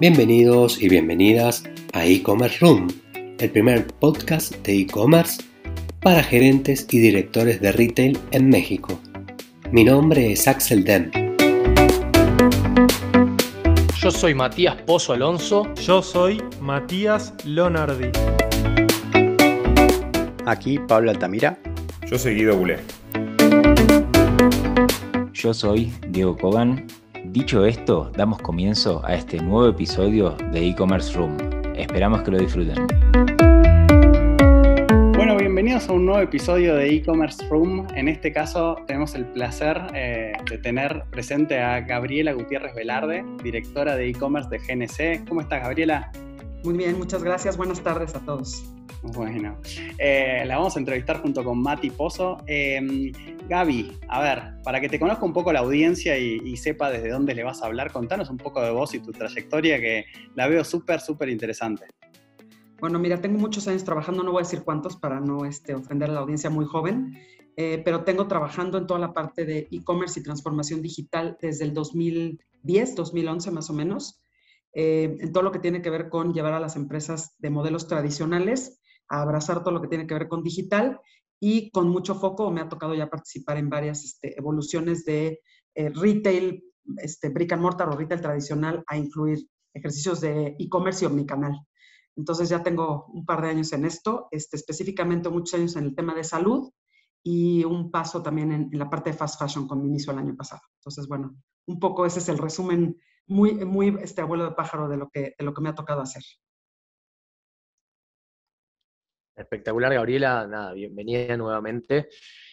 Bienvenidos y bienvenidas a e-commerce room, el primer podcast de e-commerce para gerentes y directores de retail en México. Mi nombre es Axel Dem. Yo soy Matías Pozo Alonso. Yo soy Matías Lonardi. Aquí Pablo Altamira. Yo soy Guido Bulé. Yo soy Diego Cogan. Dicho esto, damos comienzo a este nuevo episodio de e-commerce room. Esperamos que lo disfruten. Bueno, bienvenidos a un nuevo episodio de e-commerce room. En este caso tenemos el placer eh, de tener presente a Gabriela Gutiérrez Velarde, directora de e-commerce de GNC. ¿Cómo estás, Gabriela? Muy bien, muchas gracias. Buenas tardes a todos. Bueno, eh, la vamos a entrevistar junto con Mati Pozo. Eh, Gaby, a ver, para que te conozca un poco la audiencia y, sepa desde dónde le vas a hablar, contanos un poco de vos y tu trayectoria que la veo súper, súper interesante. Bueno, mira, tengo muchos años trabajando, no voy a decir cuántos para no este, ofender a la audiencia muy joven, eh, pero tengo trabajando en toda la parte de e-commerce y transformación digital desde el 2010, 2011 más o menos, en todo lo que tiene que ver con llevar a las empresas de modelos tradicionales a abrazar todo lo que tiene que ver con digital y con mucho foco me ha tocado ya participar en varias este, evoluciones de eh, retail, este, brick and mortar o retail tradicional a incluir ejercicios de e-commerce y omnicanal. Entonces ya tengo un par de años en esto, este, específicamente muchos años en el tema de salud y un paso también en, la parte de fast fashion con mi inicio el año pasado. Entonces, bueno, un poco ese es el resumen muy, muy este abuelo de pájaro de lo que, de lo que me ha tocado hacer. Espectacular, Gabriela. Nada, bienvenida nuevamente.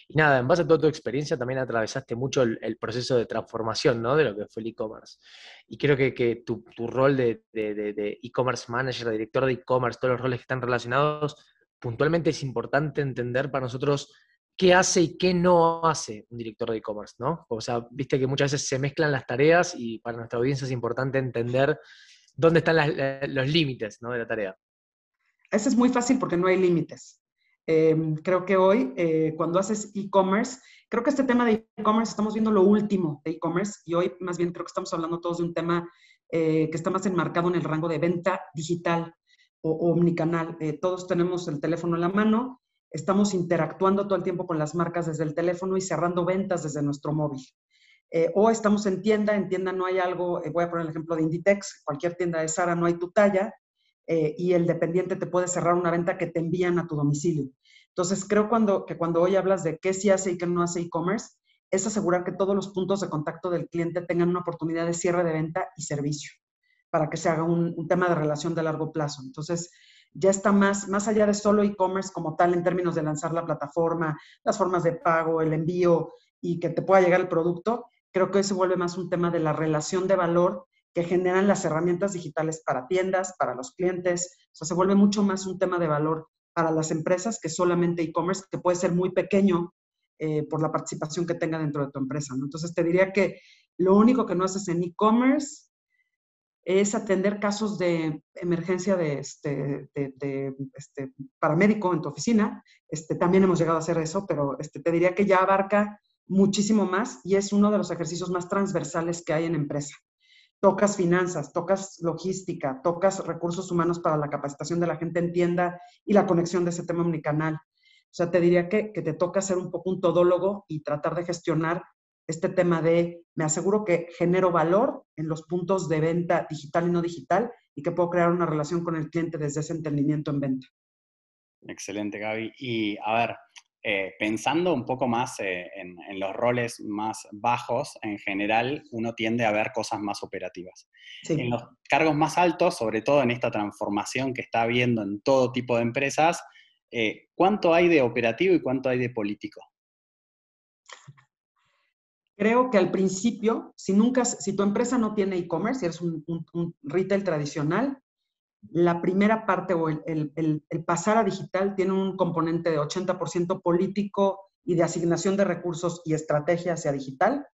Y nada, en base a toda tu experiencia también atravesaste mucho el, proceso de transformación ¿no? de lo que fue el e-commerce. Y creo que, tu, rol de e-commerce manager, de director de e-commerce, todos los roles que están relacionados, puntualmente es importante entender para nosotros qué hace y qué no hace un director de e-commerce, ¿no? O sea, viste que muchas veces se mezclan las tareas y para nuestra audiencia es importante entender dónde están los límites ¿no? de la tarea. Eso es muy fácil porque no hay límites. Em, creo que hoy, eh, cuando haces e-commerce, creo que este tema de e-commerce, estamos viendo lo último de e-commerce y hoy más bien creo que estamos hablando todos de un tema eh, que está más enmarcado en el rango de venta digital o, omnicanal. Eh, todos tenemos el teléfono en la mano, estamos interactuando todo el tiempo con las marcas desde el teléfono y cerrando ventas desde nuestro móvil. o estamos en tienda, en tienda no hay algo, voy a poner el ejemplo de Inditex, cualquier tienda de Sara no hay tu talla, eh, y el dependiente te puede cerrar una venta que te envían a tu domicilio. Entonces, creo cuando, que cuando hoy hablas de qué sí hace y qué no hace e-commerce, es asegurar que todos los puntos de contacto del cliente tengan una oportunidad de cierre de venta y servicio para que se haga un, tema de relación de largo plazo. Entonces, ya está más, más allá de solo e-commerce como tal en términos de lanzar la plataforma, las formas de pago, el envío y que te pueda llegar el producto, creo que hoy se vuelve más un tema de la relación de valor que generan las herramientas digitales para tiendas, para los clientes. O sea, se vuelve mucho más un tema de valor para las empresas que solamente e-commerce, que puede ser muy pequeño eh, por la participación que tenga dentro de tu empresa. Entonces, te diría que lo único que no haces en e-commerce es atender casos de emergencia de, este, de, este, paramédico en tu oficina. Este, también hemos llegado a hacer eso, pero este, te diría que ya abarca muchísimo más y es uno de los ejercicios más transversales que hay en empresa tocas finanzas, tocas logística, tocas recursos humanos para la capacitación de la gente en tienda y la conexión de ese tema omnicanal. O sea, te diría que, que te toca ser un poco un todólogo y tratar de gestionar este tema de, me aseguro que genero valor en los puntos de venta digital y no digital y que puedo crear una relación con el cliente desde ese entendimiento en venta. Excelente, Gaby. Y a ver, eh, pensando un poco más eh, en, los roles más bajos, en general uno tiende a ver cosas más operativas. En los cargos más altos, sobre todo en esta transformación que está habiendo en todo tipo de empresas, eh, ¿cuánto hay de operativo y cuánto hay de político? Creo que al principio, si nunca, si tu empresa no tiene e-commerce, si eres un, un retail tradicional, la primera parte o el, pasar a digital tiene un componente de 80% político y de asignación de recursos y estrategia hacia digital.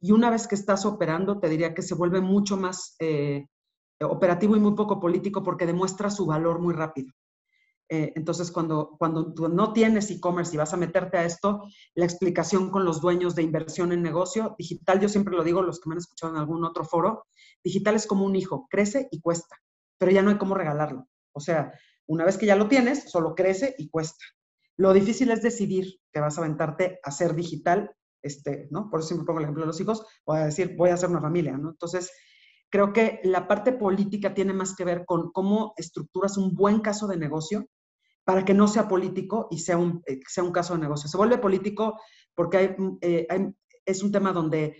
Y una vez que estás operando, te diría que se vuelve mucho más eh, operativo y muy poco político porque demuestra su valor muy rápido. Eh, entonces, cuando, cuando tú no tienes e-commerce y vas a meterte a esto, la explicación con los dueños de inversión en negocio, digital, yo siempre lo digo, los que me han escuchado en algún otro foro, digital es como un hijo, crece y cuesta, pero ya no hay cómo regalarlo. O sea, una vez que ya lo tienes, solo crece y cuesta. Lo difícil es decidir que vas a aventarte a ser digital, este, ¿no? Por eso siempre pongo el ejemplo de los hijos, voy a decir, voy a hacer una familia, ¿no? Entonces, creo que la parte política tiene más que ver con cómo estructuras un buen caso de negocio para que no sea político y sea un, eh, sea un caso de negocio. Se vuelve político porque mm, eh, es un tema donde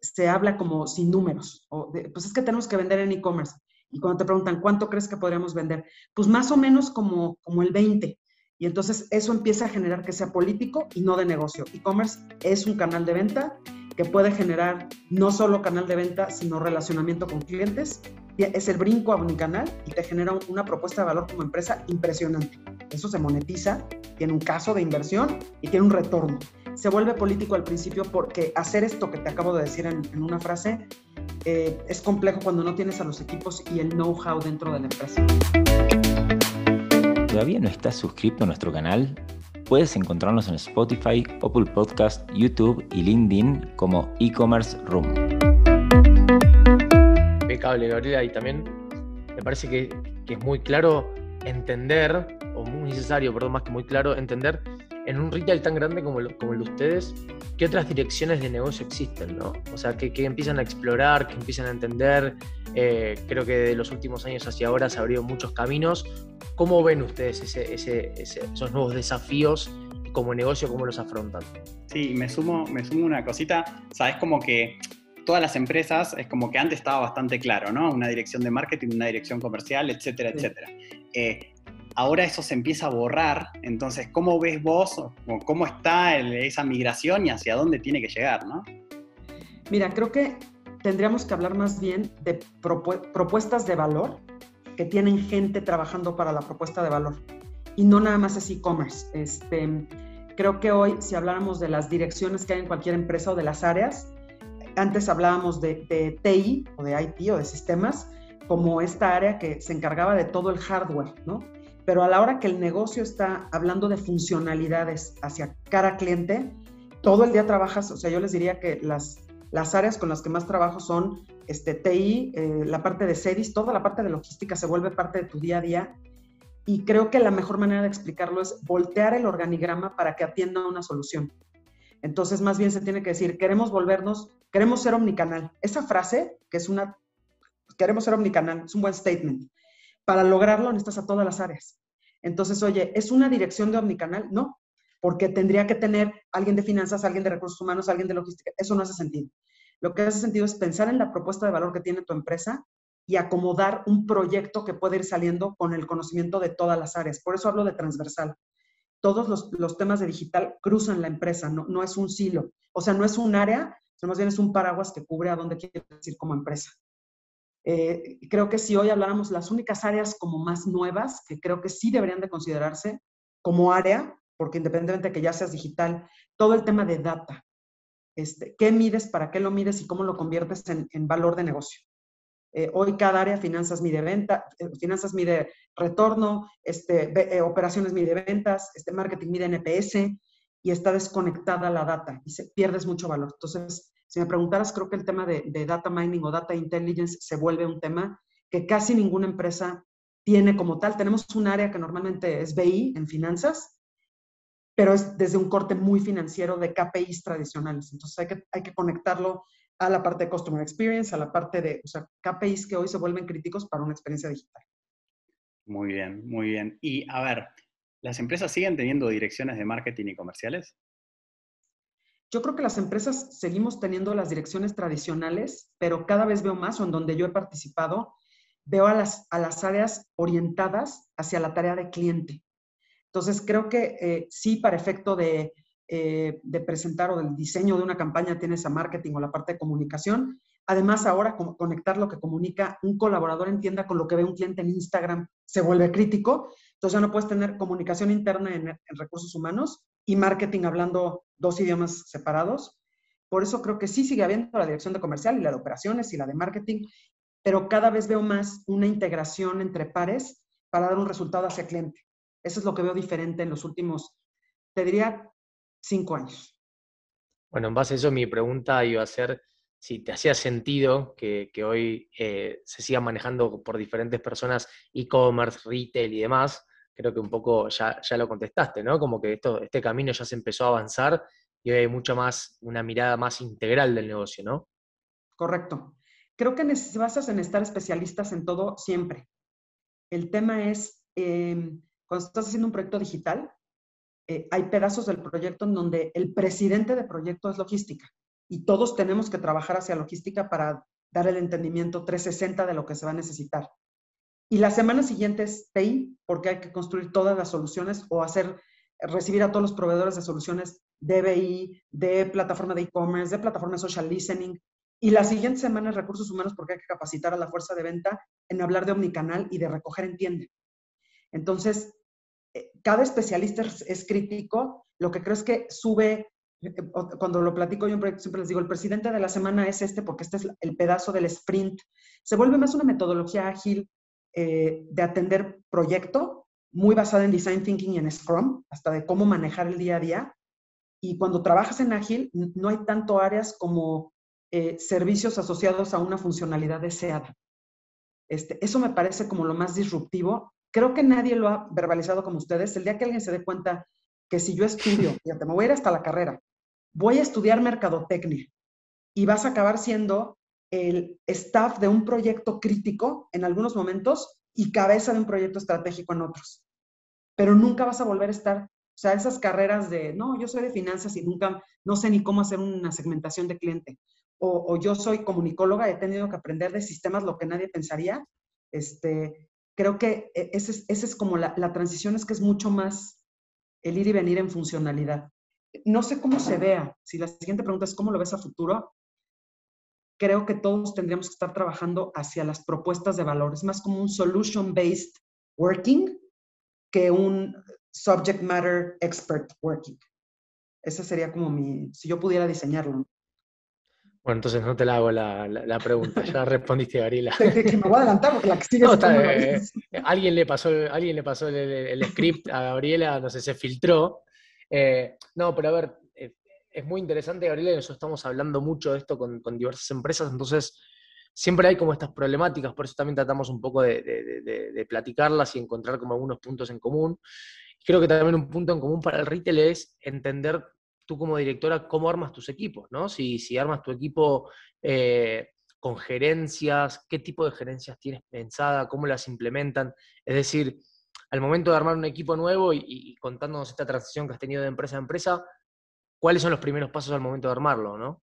se habla como sin números. O pues es que tenemos que vender en e-commerce. Y cuando te preguntan, ¿cuánto crees que podríamos vender? Pues más o menos como, como el 20. Y entonces eso empieza a generar que sea político y no de negocio. E-commerce es un canal de venta que puede generar no solo canal de venta, sino relacionamiento con clientes. Es el brinco a un canal y te genera una propuesta de valor como empresa impresionante. Eso se monetiza, tiene un caso de inversión y tiene un retorno. Se vuelve político al principio porque hacer esto que te acabo de decir en, una frase eh, es complejo cuando no tienes a los equipos y el know-how dentro de la empresa. ¿Todavía no estás suscrito a nuestro canal? Puedes encontrarnos en Spotify, Apple Podcast, YouTube y LinkedIn como e-commerce room. Impecable, Gabriela, y también me parece que, que es muy claro entender, o muy necesario, perdón, más que muy claro, entender en un retail tan grande como, como el de ustedes, qué otras direcciones de negocio existen, ¿no? O sea, que, empiezan a explorar, que empiezan a entender. Eh, creo que de los últimos años hacia ahora se abrieron muchos caminos. ¿Cómo ven ustedes esos nuevos desafíos como negocio, cómo los afrontan? Sí, me sumo, me sumo una cosita. Sabes como que todas las empresas es como que antes estaba bastante claro, ¿no? Una dirección de marketing, una dirección comercial, etcétera, etcétera. Eh, ahora eso se empieza a borrar, entonces, ¿cómo ves vos o cómo está esa migración y hacia dónde tiene que llegar, ¿no? Mira, creo que tendríamos que hablar más bien de propuestas de valor que tienen gente trabajando para la propuesta de valor y no nada más es e-commerce. Este, creo que hoy, si habláramos de las direcciones que hay en cualquier empresa o de las áreas, antes hablábamos de, de TI o de IT o de sistemas, como esta área que se encargaba de todo el hardware, ¿no? Pero a la hora que el negocio está hablando de funcionalidades hacia cara cliente, todo el día trabajas, o sea, yo les diría que las, las áreas con las que más trabajo son este, TI, eh, la parte de series, toda la parte de logística se vuelve parte de tu día a día. Y creo que la mejor manera de explicarlo es voltear el organigrama para que atienda una solución. Entonces, más bien se tiene que decir, queremos volvernos, queremos ser omnicanal. Esa frase, que es una, queremos ser omnicanal, es un buen statement. Para lograrlo necesitas a todas las áreas. Entonces, oye, ¿es una dirección de omnicanal? No, porque tendría que tener alguien de finanzas, alguien de recursos humanos, alguien de logística. Eso no hace sentido. Lo que hace sentido es pensar en la propuesta de valor que tiene tu empresa y acomodar un proyecto que puede ir saliendo con el conocimiento de todas las áreas. Por eso hablo de transversal. Todos los, temas de digital cruzan la empresa, no, no, es un silo. O sea, no es un área, sino más bien es un paraguas que cubre a dónde quieres ir como empresa. Eh, creo que si hoy habláramos las únicas áreas como más nuevas, que creo que sí deberían de considerarse como área, porque independientemente de que ya seas digital, todo el tema de data. Este, ¿Qué mides, para qué lo mides y cómo lo conviertes en, valor de negocio? Eh, hoy cada área, finanzas mide venta, eh, finanzas mide retorno, este, operaciones mide ventas, este, marketing mide NPS y está desconectada la data y se, pierdes mucho valor. Entonces, si me preguntaras, creo que el tema de, data mining o data intelligence se vuelve un tema que casi ninguna empresa tiene como tal. Tenemos un área que normalmente es BI en finanzas, pero es desde un corte muy financiero de KPIs tradicionales. Entonces hay que, hay que conectarlo a la parte de Customer Experience, a la parte de o sea, KPIs que hoy se vuelven críticos para una experiencia digital. Muy bien, muy bien. Y a ver, ¿las empresas siguen teniendo direcciones de marketing y comerciales? Yo creo que las empresas seguimos teniendo las direcciones tradicionales, pero cada vez veo más, o en donde yo he participado, veo a las, a las áreas orientadas hacia la tarea de cliente. Entonces, creo que eh, sí, para efecto de, eh, de, presentar o del diseño de una campaña tienes a marketing o la parte de comunicación. Además, ahora conectar lo que comunica un colaborador en tienda con lo que ve un cliente en Instagram se vuelve crítico. Entonces, ya no puedes tener comunicación interna en, en recursos humanos y marketing hablando dos idiomas separados. Por eso creo que sí sigue habiendo la dirección de comercial y la de operaciones y la de marketing, pero cada vez veo más una integración entre pares para dar un resultado hacia cliente. Eso es lo que veo diferente en los últimos, te diría, cinco años. Bueno, en base a eso mi pregunta iba a ser si te hacía sentido que, hoy eh, se siga manejando por diferentes personas e-commerce, retail y demás. Creo que un poco ya, ya lo contestaste, ¿no? Como que esto, este camino ya se empezó a avanzar y hoy hay mucho más, una mirada más integral del negocio, ¿no? Correcto. Creo que basas en estar especialistas en todo siempre. El tema es, em, cuando estás haciendo un proyecto digital, eh, hay pedazos del proyecto en donde el presidente de proyecto es logística y todos tenemos que trabajar hacia logística para dar el entendimiento 360 de lo que se va a necesitar. Y la semana siguiente es TI, porque hay que construir todas las soluciones o hacer, recibir a todos los proveedores de soluciones de BI, de plataforma de e-commerce, de plataforma de social listening. Y la siguiente semana es recursos humanos porque hay que capacitar a la fuerza de venta en hablar de omnicanal y de recoger en tienda. Entonces, eh, cada especialista es, crítico. Lo que creo es que sube, eh, cuando lo platico yo siempre les digo, el presidente de la semana es este porque este es el pedazo del sprint. Se vuelve más una metodología ágil eh, de atender proyecto, muy basada en design thinking y en Scrum, hasta de cómo manejar el día a día. Y cuando trabajas en ágil, no hay tanto áreas como servicios asociados a una funcionalidad deseada. Este, eso me parece como lo más disruptivo Creo que nadie lo ha verbalizado como ustedes. El día que alguien se dé cuenta que si yo estudio, fíjate, me voy a ir hasta la carrera, voy a estudiar mercadotecnia y vas a acabar siendo el staff de un proyecto crítico en algunos momentos y cabeza de un proyecto estratégico en otros. Pero nunca vas a volver a estar, o sea, esas carreras de, no, yo soy de finanzas y nunca, no sé ni cómo hacer una segmentación de cliente. O, o yo soy comunicóloga, he tenido que aprender de sistemas lo que nadie pensaría. Este, creo que e, esa es, es, como la, la, transición, es que es mucho más el ir y venir en funcionalidad. No sé cómo se vea. Si la siguiente pregunta es cómo lo ves a futuro, creo que todos tendríamos que estar trabajando hacia las propuestas de valor. Es más como un solution-based working que un subject matter expert working. Ese sería como mi, si yo pudiera diseñarlo. Bueno, entonces no te la hago la, pregunta, ya respondiste, Gabriela. me voy a adelantar porque la que sigue eh, alguien le pasó, alguien le pasó el, script a Gabriela, no sé, se filtró. Eh, no, pero a ver, es muy interesante, Gabriela, y nosotros estamos hablando mucho de esto con, diversas empresas, entonces siempre hay como estas problemáticas, por eso también tratamos un poco de, de platicarlas y encontrar como algunos puntos en común. Creo que también un punto en común para el retail es entender tú como directora, cómo armas tus equipos, ¿no? Si, si armas tu equipo eh, con gerencias, qué tipo de gerencias tienes pensada, cómo las implementan. Es decir, al momento de armar un equipo nuevo y, contándonos esta transición que has tenido de empresa a empresa, ¿cuáles son los primeros pasos al momento de armarlo, no?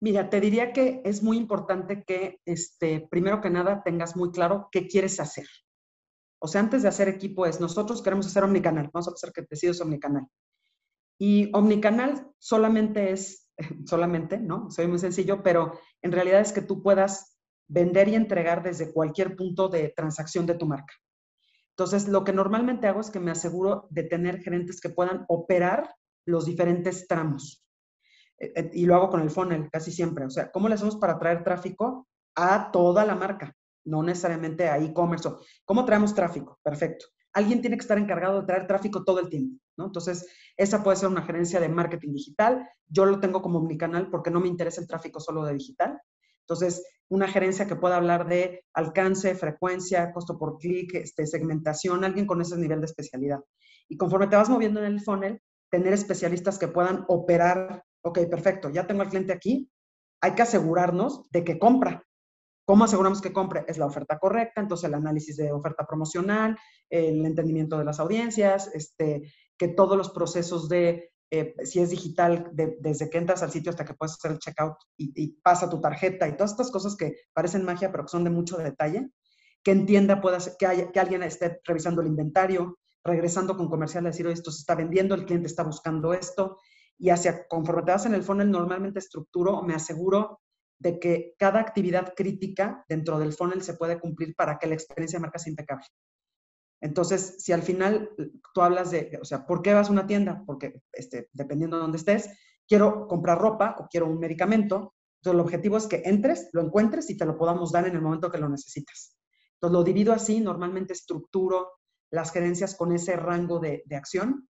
Mira, te diría que es muy importante que, este, primero que nada, tengas muy claro qué quieres hacer. O sea, antes de hacer equipo es, nosotros queremos hacer omnicanal, vamos a hacer que decides omnicanal. Y omnicanal solamente es, solamente, ¿no? Soy muy sencillo, pero en realidad es que tú puedas vender y entregar desde cualquier punto de transacción de tu marca. Entonces, lo que normalmente hago es que me aseguro de tener gerentes que puedan operar los diferentes tramos. Eh, eh, y lo hago con el funnel casi siempre. O sea, ¿cómo le hacemos para traer tráfico a toda la marca? No necesariamente a e-commerce. ¿Cómo traemos tráfico? Perfecto alguien tiene que estar encargado de traer tráfico todo el tiempo, ¿no? Entonces, esa puede ser una gerencia de marketing digital. Yo lo tengo como omnicanal porque no me interesa el tráfico solo de digital. Entonces, una gerencia que pueda hablar de alcance, frecuencia, costo por clic, este, segmentación, alguien con ese nivel de especialidad. Y conforme te vas moviendo en el funnel, tener especialistas que puedan operar, ok, perfecto, ya tengo al cliente aquí, hay que asegurarnos de que compra, ¿Cómo aseguramos que compre? Es la oferta correcta, entonces el análisis de oferta promocional, el entendimiento de las audiencias, este, que todos los procesos de, eh, si es digital, desde que entras al sitio hasta que puedes hacer el checkout y, pasa tu tarjeta y todas estas cosas que parecen magia, pero que son de mucho detalle, que entienda, pueda, que, haya, que alguien esté revisando el inventario, regresando con comercial a decir, esto se está vendiendo, el cliente está buscando esto, y hacia, conforme te vas en el funnel, normalmente estructuro, me aseguro de que cada actividad crítica dentro del funnel se puede cumplir para que la experiencia de marca sea impecable. Entonces, si al final tú hablas de, o sea, ¿por qué vas a una tienda? Porque este, dependiendo de dónde estés, quiero comprar ropa o quiero un medicamento. Entonces, el objetivo es que entres, lo encuentres y te lo podamos dar en el momento que lo necesitas. Entonces, lo divido así, normalmente estructuro las gerencias con ese rango de, acción,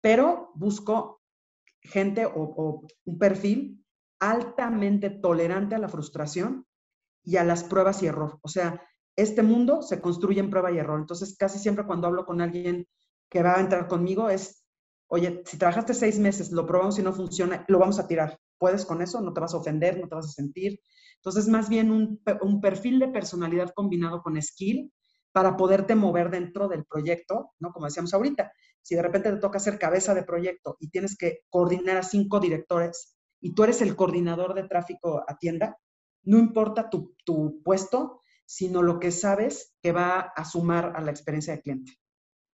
pero busco gente o, un perfil altamente tolerante a la frustración y a las pruebas y error. O sea, este mundo se construye en prueba y error. Entonces, casi siempre cuando hablo con alguien que va a entrar conmigo es, oye, si trabajaste seis meses, lo probamos y no funciona, lo vamos a tirar. ¿Puedes con eso? ¿No te vas a ofender? ¿No te vas a sentir? Entonces, más bien un, un perfil de personalidad combinado con skill para poderte mover dentro del proyecto, ¿no? Como decíamos ahorita, si de repente te toca ser cabeza de proyecto y tienes que coordinar a cinco directores y tú eres el coordinador de tráfico a tienda, no importa tu, tu puesto, sino lo que sabes que va a sumar a la experiencia de cliente.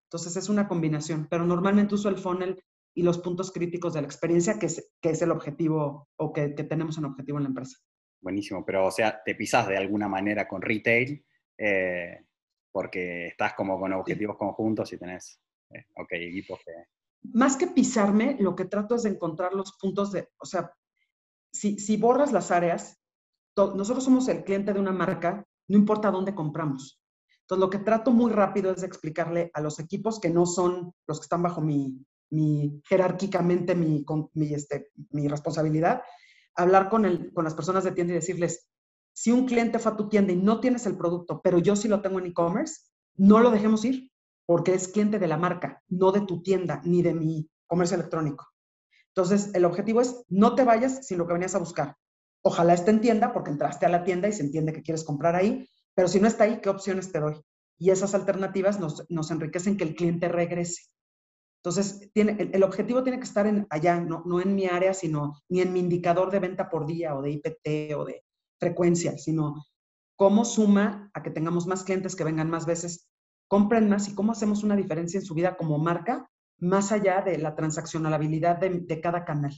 Entonces es una combinación, pero normalmente uso el funnel y los puntos críticos de la experiencia, que es, que es el objetivo o que, que tenemos un objetivo en la empresa. Buenísimo, pero o sea, te pisas de alguna manera con retail eh, porque estás como con objetivos conjuntos y tenés, eh, ok, equipos que... Más que pisarme, lo que trato es de encontrar los puntos de, o sea, si, si borras las áreas, nosotros somos el cliente de una marca, no importa dónde compramos. Entonces, lo que trato muy rápido es de explicarle a los equipos que no son los que están bajo mi, mi jerárquicamente mi, mi, este, mi responsabilidad, hablar con, el, con las personas de tienda y decirles, si un cliente fue a tu tienda y no tienes el producto, pero yo sí lo tengo en e-commerce, no lo dejemos ir, porque es cliente de la marca, no de tu tienda ni de mi comercio electrónico. Entonces, el objetivo es no te vayas sin lo que venías a buscar. Ojalá esté en tienda porque entraste a la tienda y se entiende que quieres comprar ahí, pero si no está ahí, ¿qué opciones te doy? Y esas alternativas nos, nos enriquecen que el cliente regrese. Entonces, el, objetivo tiene que estar en, allá, no, no en mi área, sino ni en mi indicador de venta por día o de IPT o de frecuencia, sino cómo suma a que tengamos más clientes que vengan más veces, compren más y cómo hacemos una diferencia en su vida como marca, más allá de la transaccionalidad de, de cada canal.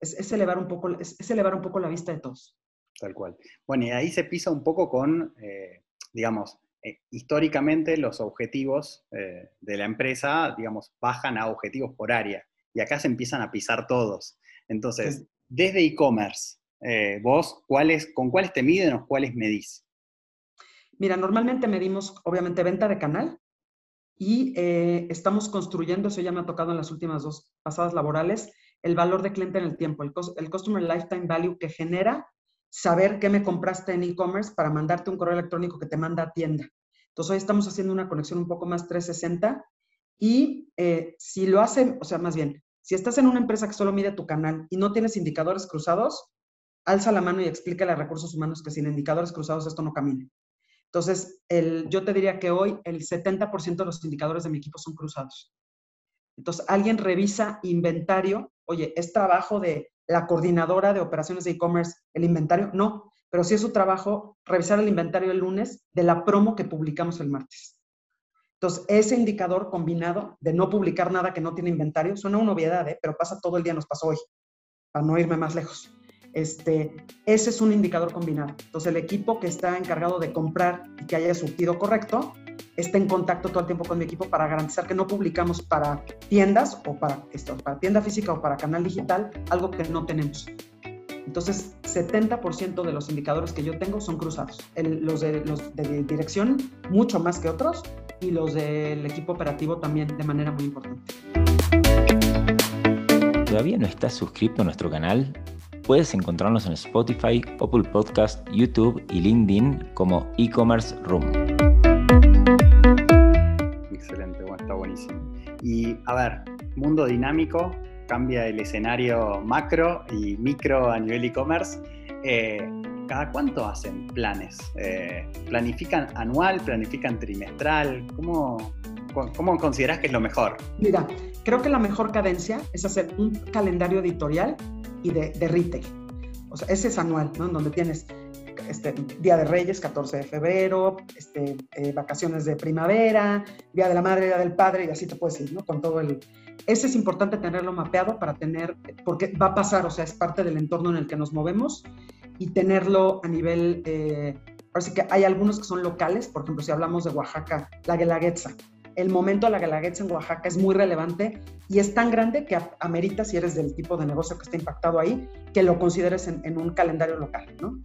Es, elevar un poco, es, elevar un poco la vista de todos. Tal cual. Bueno, y ahí se pisa un poco con, eh, digamos, eh, históricamente los objetivos eh, de la empresa, digamos, bajan a objetivos por área. Y acá se empiezan a pisar todos. Entonces, desde e-commerce, eh, vos, ¿cuáles, ¿con cuáles te miden o cuáles medís? Mira, normalmente medimos, obviamente, venta de canal y eh, estamos construyendo, eso ya me ha tocado en las últimas dos pasadas laborales, el valor de cliente en el tiempo, el, el Customer Lifetime Value que genera saber qué me compraste en e-commerce para mandarte un correo electrónico que te manda a tienda. Entonces, hoy estamos haciendo una conexión un poco más 360 y eh, si lo hacen, o sea, más bien, si estás en una empresa que solo mide tu canal y no tienes indicadores cruzados, alza la mano y explica a recursos humanos que sin indicadores cruzados esto no camina. Entonces, el, yo te diría que hoy el 70% de los indicadores de mi equipo son cruzados. Entonces, alguien revisa inventario, oye, ¿es trabajo de la coordinadora de operaciones de e-commerce el inventario? No, pero sí es su trabajo revisar el inventario el lunes de la promo que publicamos el martes. Entonces, ese indicador combinado de no publicar nada que no tiene inventario, suena una obviedad, ¿eh? pero pasa todo el día, nos pasó hoy, para no irme más lejos. Este, ese es un indicador combinado. Entonces, el equipo que está encargado de comprar y que haya surtido correcto, está en contacto todo el tiempo con mi equipo para garantizar que no publicamos para tiendas o para, esto, para tienda física o para canal digital algo que no tenemos. Entonces, 70% de los indicadores que yo tengo son cruzados. los, de, los de dirección, mucho más que otros, y los del equipo operativo también de manera muy importante. ¿Todavía no estás suscrito a nuestro canal? Puedes encontrarnos en Spotify, Apple Podcast, YouTube y LinkedIn como e-commerce room. Excelente, bueno, está buenísimo. Y a ver, mundo dinámico, cambia el escenario macro y micro a nivel e-commerce. Eh, ¿Cada cuánto hacen planes? Eh, ¿Planifican anual? ¿Planifican trimestral? ¿Cómo, ¿Cómo consideras que es lo mejor? Mira, creo que la mejor cadencia es hacer un calendario editorial y de, de retail. O sea, ese es anual, ¿no? En donde tienes este, Día de Reyes, 14 de febrero, este, eh, vacaciones de primavera, Día de la Madre, Día del Padre, y así te puedes ir, ¿no? Con todo el... Ese es importante tenerlo mapeado para tener, porque va a pasar, o sea, es parte del entorno en el que nos movemos, y tenerlo a nivel... Eh, así que hay algunos que son locales, por ejemplo, si hablamos de Oaxaca, la Guelaguetza, el momento de la Guelaguetza en Oaxaca es muy relevante y es tan grande que amerita, si eres del tipo de negocio que está impactado ahí, que lo consideres en, un calendario local, ¿no?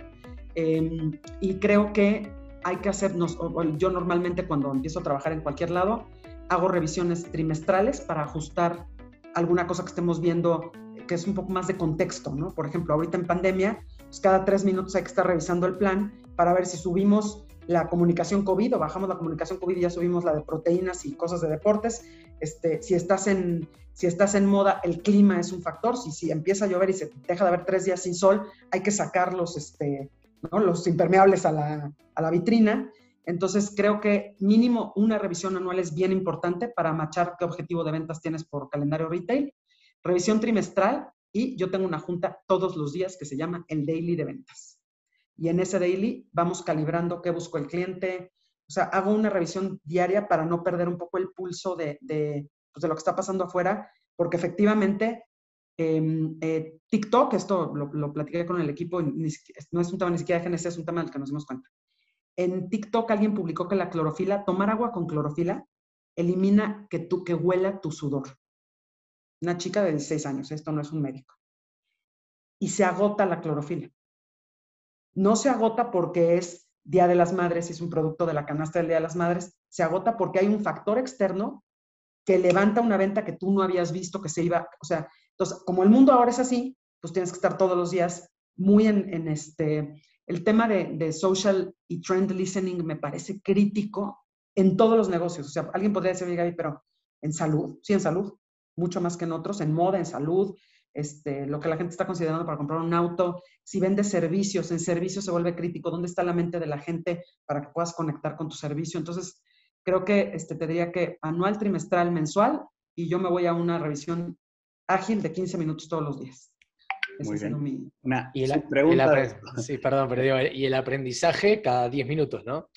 Em, y creo que hay que hacernos, yo normalmente cuando empiezo a trabajar en cualquier lado, hago revisiones trimestrales para ajustar alguna cosa que estemos viendo que es un poco más de contexto, ¿no? Por ejemplo, ahorita en pandemia, pues cada tres minutos hay que estar revisando el plan para ver si subimos la comunicación COVID o bajamos la comunicación COVID y ya subimos la de proteínas y cosas de deportes. Este, si, estás en, si estás en moda, el clima es un factor. Si, si empieza a llover y se deja de haber tres días sin sol, hay que sacar los, este, los impermeables a la, a la vitrina. Entonces, creo que mínimo una revisión anual es bien importante para machar qué objetivo de ventas tienes por calendario retail. Revisión trimestral y yo tengo una junta todos los días que se llama el daily de ventas y en ese daily vamos calibrando qué busco el cliente. O sea, hago una revisión diaria para no perder un poco el pulso de, de, pues, lo que está pasando afuera, porque efectivamente em, eh, TikTok, esto lo, lo, platiqué con el equipo, no es un tema ni siquiera de GNC, es un tema del que nos dimos cuenta. En TikTok alguien publicó que la clorofila, tomar agua con clorofila, elimina que, tú, que huela tu sudor. Una chica de 16 años, esto no es un médico. Y se agota la clorofila no se agota porque es Día de las Madres y es un producto de la canasta del Día de las Madres, se agota porque hay un factor externo que levanta una venta que tú no habías visto que se iba, o sea, entonces, como el mundo ahora es así, pues tienes que estar todos los días muy en, este, el tema de, social y trend listening me parece crítico en todos los negocios. O sea, alguien podría decir, Gaby, pero en salud, sí, en salud, mucho más que en otros, en moda, en salud, este, lo que la gente está considerando para comprar un auto, si vende servicios, en servicios se vuelve crítico, ¿dónde está la mente de la gente para que puedas conectar con tu servicio? Entonces, creo que este, te diría que anual, trimestral, mensual, y yo me voy a una revisión ágil de 15 minutos todos los días. Muy bien. Una y el, pregunta sí, perdón, pero y el aprendizaje cada 10 minutos, ¿no?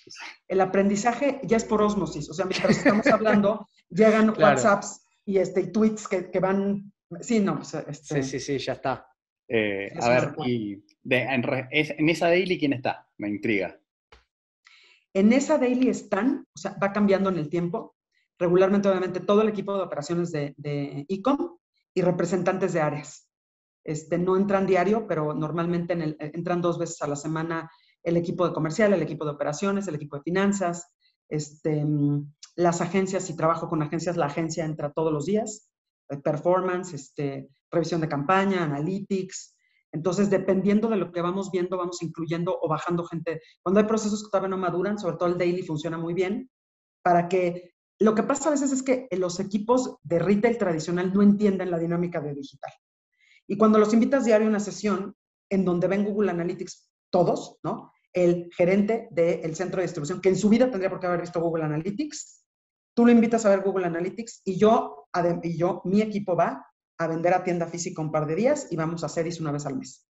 El aprendizaje ya es por osmosis, o sea, mientras estamos hablando, llegan WhatsApps y, este, tweets que, que van Sí, no, pues, este... Sí, sí, sí, ya está. Eh, a ver, y en, esa daily quién está? Me intriga. En esa daily están, o sea, va cambiando en el tiempo. Regularmente, obviamente, todo el equipo de operaciones de, de y representantes de áreas. Este, no entran diario, pero normalmente en el, entran dos veces a la semana el equipo de comercial, el equipo de operaciones, el equipo de finanzas, este, las agencias, si trabajo con agencias, la agencia entra todos los días. Eh, performance, este, revisión de campaña, analytics. Entonces, dependiendo de lo que vamos viendo, vamos incluyendo o bajando gente. Cuando hay procesos que todavía no maduran, sobre todo el daily funciona muy bien, para que lo que pasa a veces es que los equipos de retail tradicional no entienden la dinámica de digital. Y cuando los invitas diario a una sesión en donde ven Google Analytics todos, ¿no? El gerente del centro de distribución, que en su vida tendría por qué haber visto Google Analytics, Tú lo invitas a ver Google Analytics y yo, y yo, mi equipo va a vender a tienda física un par de días y vamos a hacer eso una vez al mes.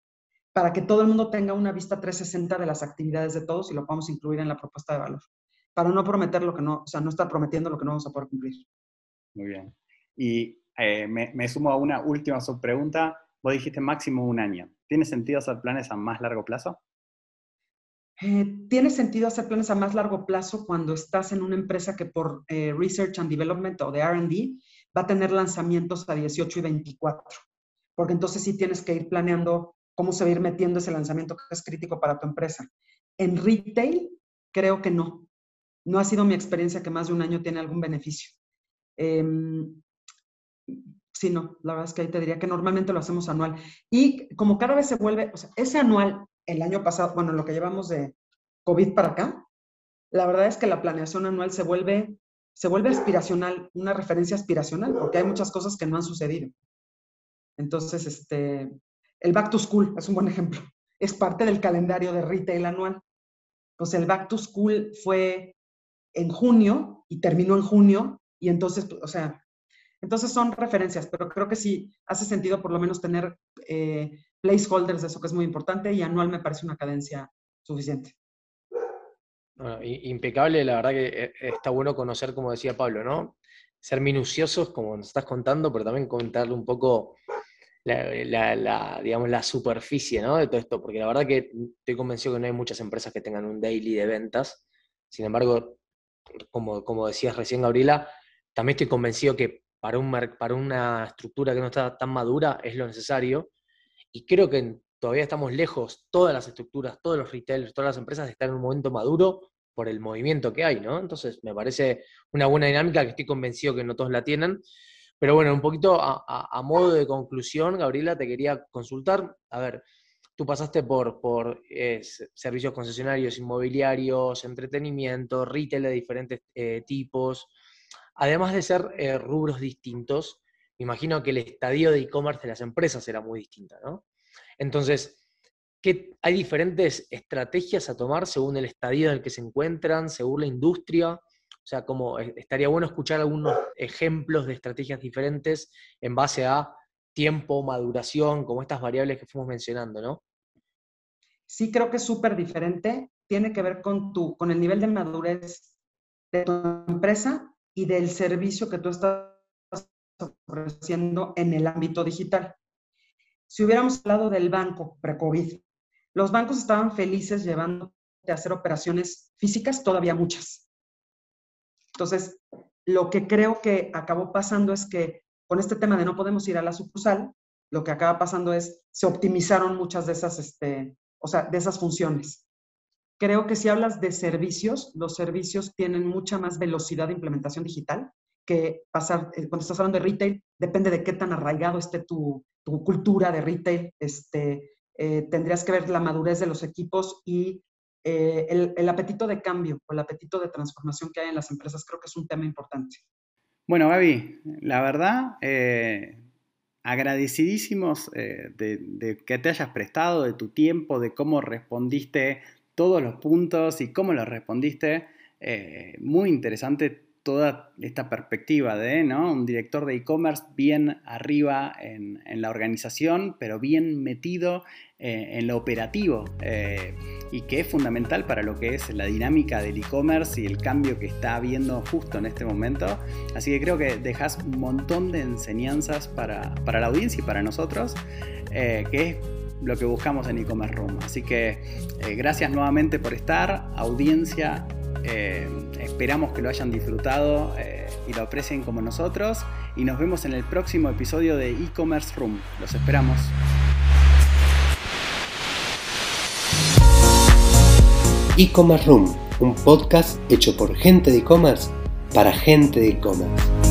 Para que todo el mundo tenga una vista 360 de las actividades de todos y lo podamos incluir en la propuesta de valor. Para no prometer lo que no, o sea, no estar prometiendo lo que no vamos a poder cumplir. Muy bien. Y eh, me, me, sumo a una última subpregunta. Vos dijiste máximo un año. ¿Tiene sentido hacer planes a más largo plazo? Eh, tiene sentido hacer planes a más largo plazo cuando estás en una empresa que por eh, Research and Development o de RD va a tener lanzamientos a 18 y 24, porque entonces sí tienes que ir planeando cómo se va a ir metiendo ese lanzamiento que es crítico para tu empresa. En retail, creo que no. No ha sido mi experiencia que más de un año tiene algún beneficio. Em, sí, no, la verdad es que ahí te diría que normalmente lo hacemos anual. Y como cada vez se vuelve, o sea, ese anual el año pasado, bueno, lo que llevamos de COVID para acá, la verdad es que la planeación anual se vuelve, se vuelve aspiracional, una referencia aspiracional, porque hay muchas cosas que no han sucedido. Entonces, este, el Back to School es un buen ejemplo. Es parte del calendario de retail anual. Pues el Back to School fue en junio y terminó en junio, y entonces, o sea, entonces son referencias, pero creo que sí hace sentido por lo menos tener eh, placeholders de eso que es muy importante y anual me parece una cadencia suficiente. impecable, la verdad que eh, está bueno conocer, como decía Pablo, ¿no? Ser minuciosos, como nos estás contando, pero también contarle un poco la, digamos, la superficie ¿no? de todo esto, porque la verdad que estoy convencido que no hay muchas empresas que tengan un daily de ventas. Sin embargo, como, como decías recién, Gabriela, también estoy convencido que para, un, para una estructura que no está tan madura es lo necesario. Y creo que todavía estamos lejos, todas las estructuras, todos los retailers, todas las empresas estar en un momento maduro por el movimiento que hay, ¿no? Entonces me parece una buena dinámica que estoy convencido que no todos la tienen. Pero bueno, un poquito a, modo de conclusión, Gabriela, te quería consultar. A ver, tú pasaste por, por eh, servicios concesionarios inmobiliarios, entretenimiento, retail de diferentes eh, tipos, además de ser eh, rubros distintos, me imagino que el estadio de e-commerce de las empresas era muy distinto, ¿no? Entonces, hay diferentes estrategias a tomar según el estadio en el que se encuentran, según la industria. O sea, como estaría bueno escuchar algunos ejemplos de estrategias diferentes en base a tiempo, maduración, como estas variables que fuimos mencionando, ¿no? Sí, creo que es súper diferente. Tiene que ver con, tu, con el nivel de madurez de tu empresa y del servicio que tú estás ofreciendo en el ámbito digital. Si hubiéramos hablado del banco pre-COVID, los bancos estaban felices llevando a hacer operaciones físicas, todavía muchas. Entonces, lo que creo que acabó pasando es que con este tema de no podemos ir a la sucursal, lo que acaba pasando es se optimizaron muchas de esas, este, o sea, de esas funciones. Creo que si hablas de servicios, los servicios tienen mucha más velocidad de implementación digital que pasar, eh, cuando estás hablando de retail, depende de qué tan arraigado esté tu, tu cultura de retail, este, eh, tendrías que ver la madurez de los equipos y eh, el, apetito de cambio o el apetito de transformación que hay en las empresas, creo que es un tema importante. Bueno, Gaby, la verdad, eh, agradecidísimos de, de, que te hayas prestado, de tu tiempo, de cómo respondiste todos los puntos y cómo los respondiste. muy interesante toda esta perspectiva de ¿no? un director de e-commerce bien arriba en, la organización, pero bien metido eh, en lo operativo eh, y que es fundamental para lo que es la dinámica del e-commerce y el cambio que está habiendo justo en este momento. Así que creo que dejas un montón de enseñanzas para, la audiencia y para nosotros, eh, que es lo que buscamos en e-commerce room. Así que gracias nuevamente por estar, audiencia eh, esperamos que lo hayan disfrutado eh, y lo aprecien como nosotros. Y nos vemos en el próximo episodio de e-commerce room. Los esperamos. E-commerce room, un podcast hecho por gente de e-commerce para gente de e-commerce.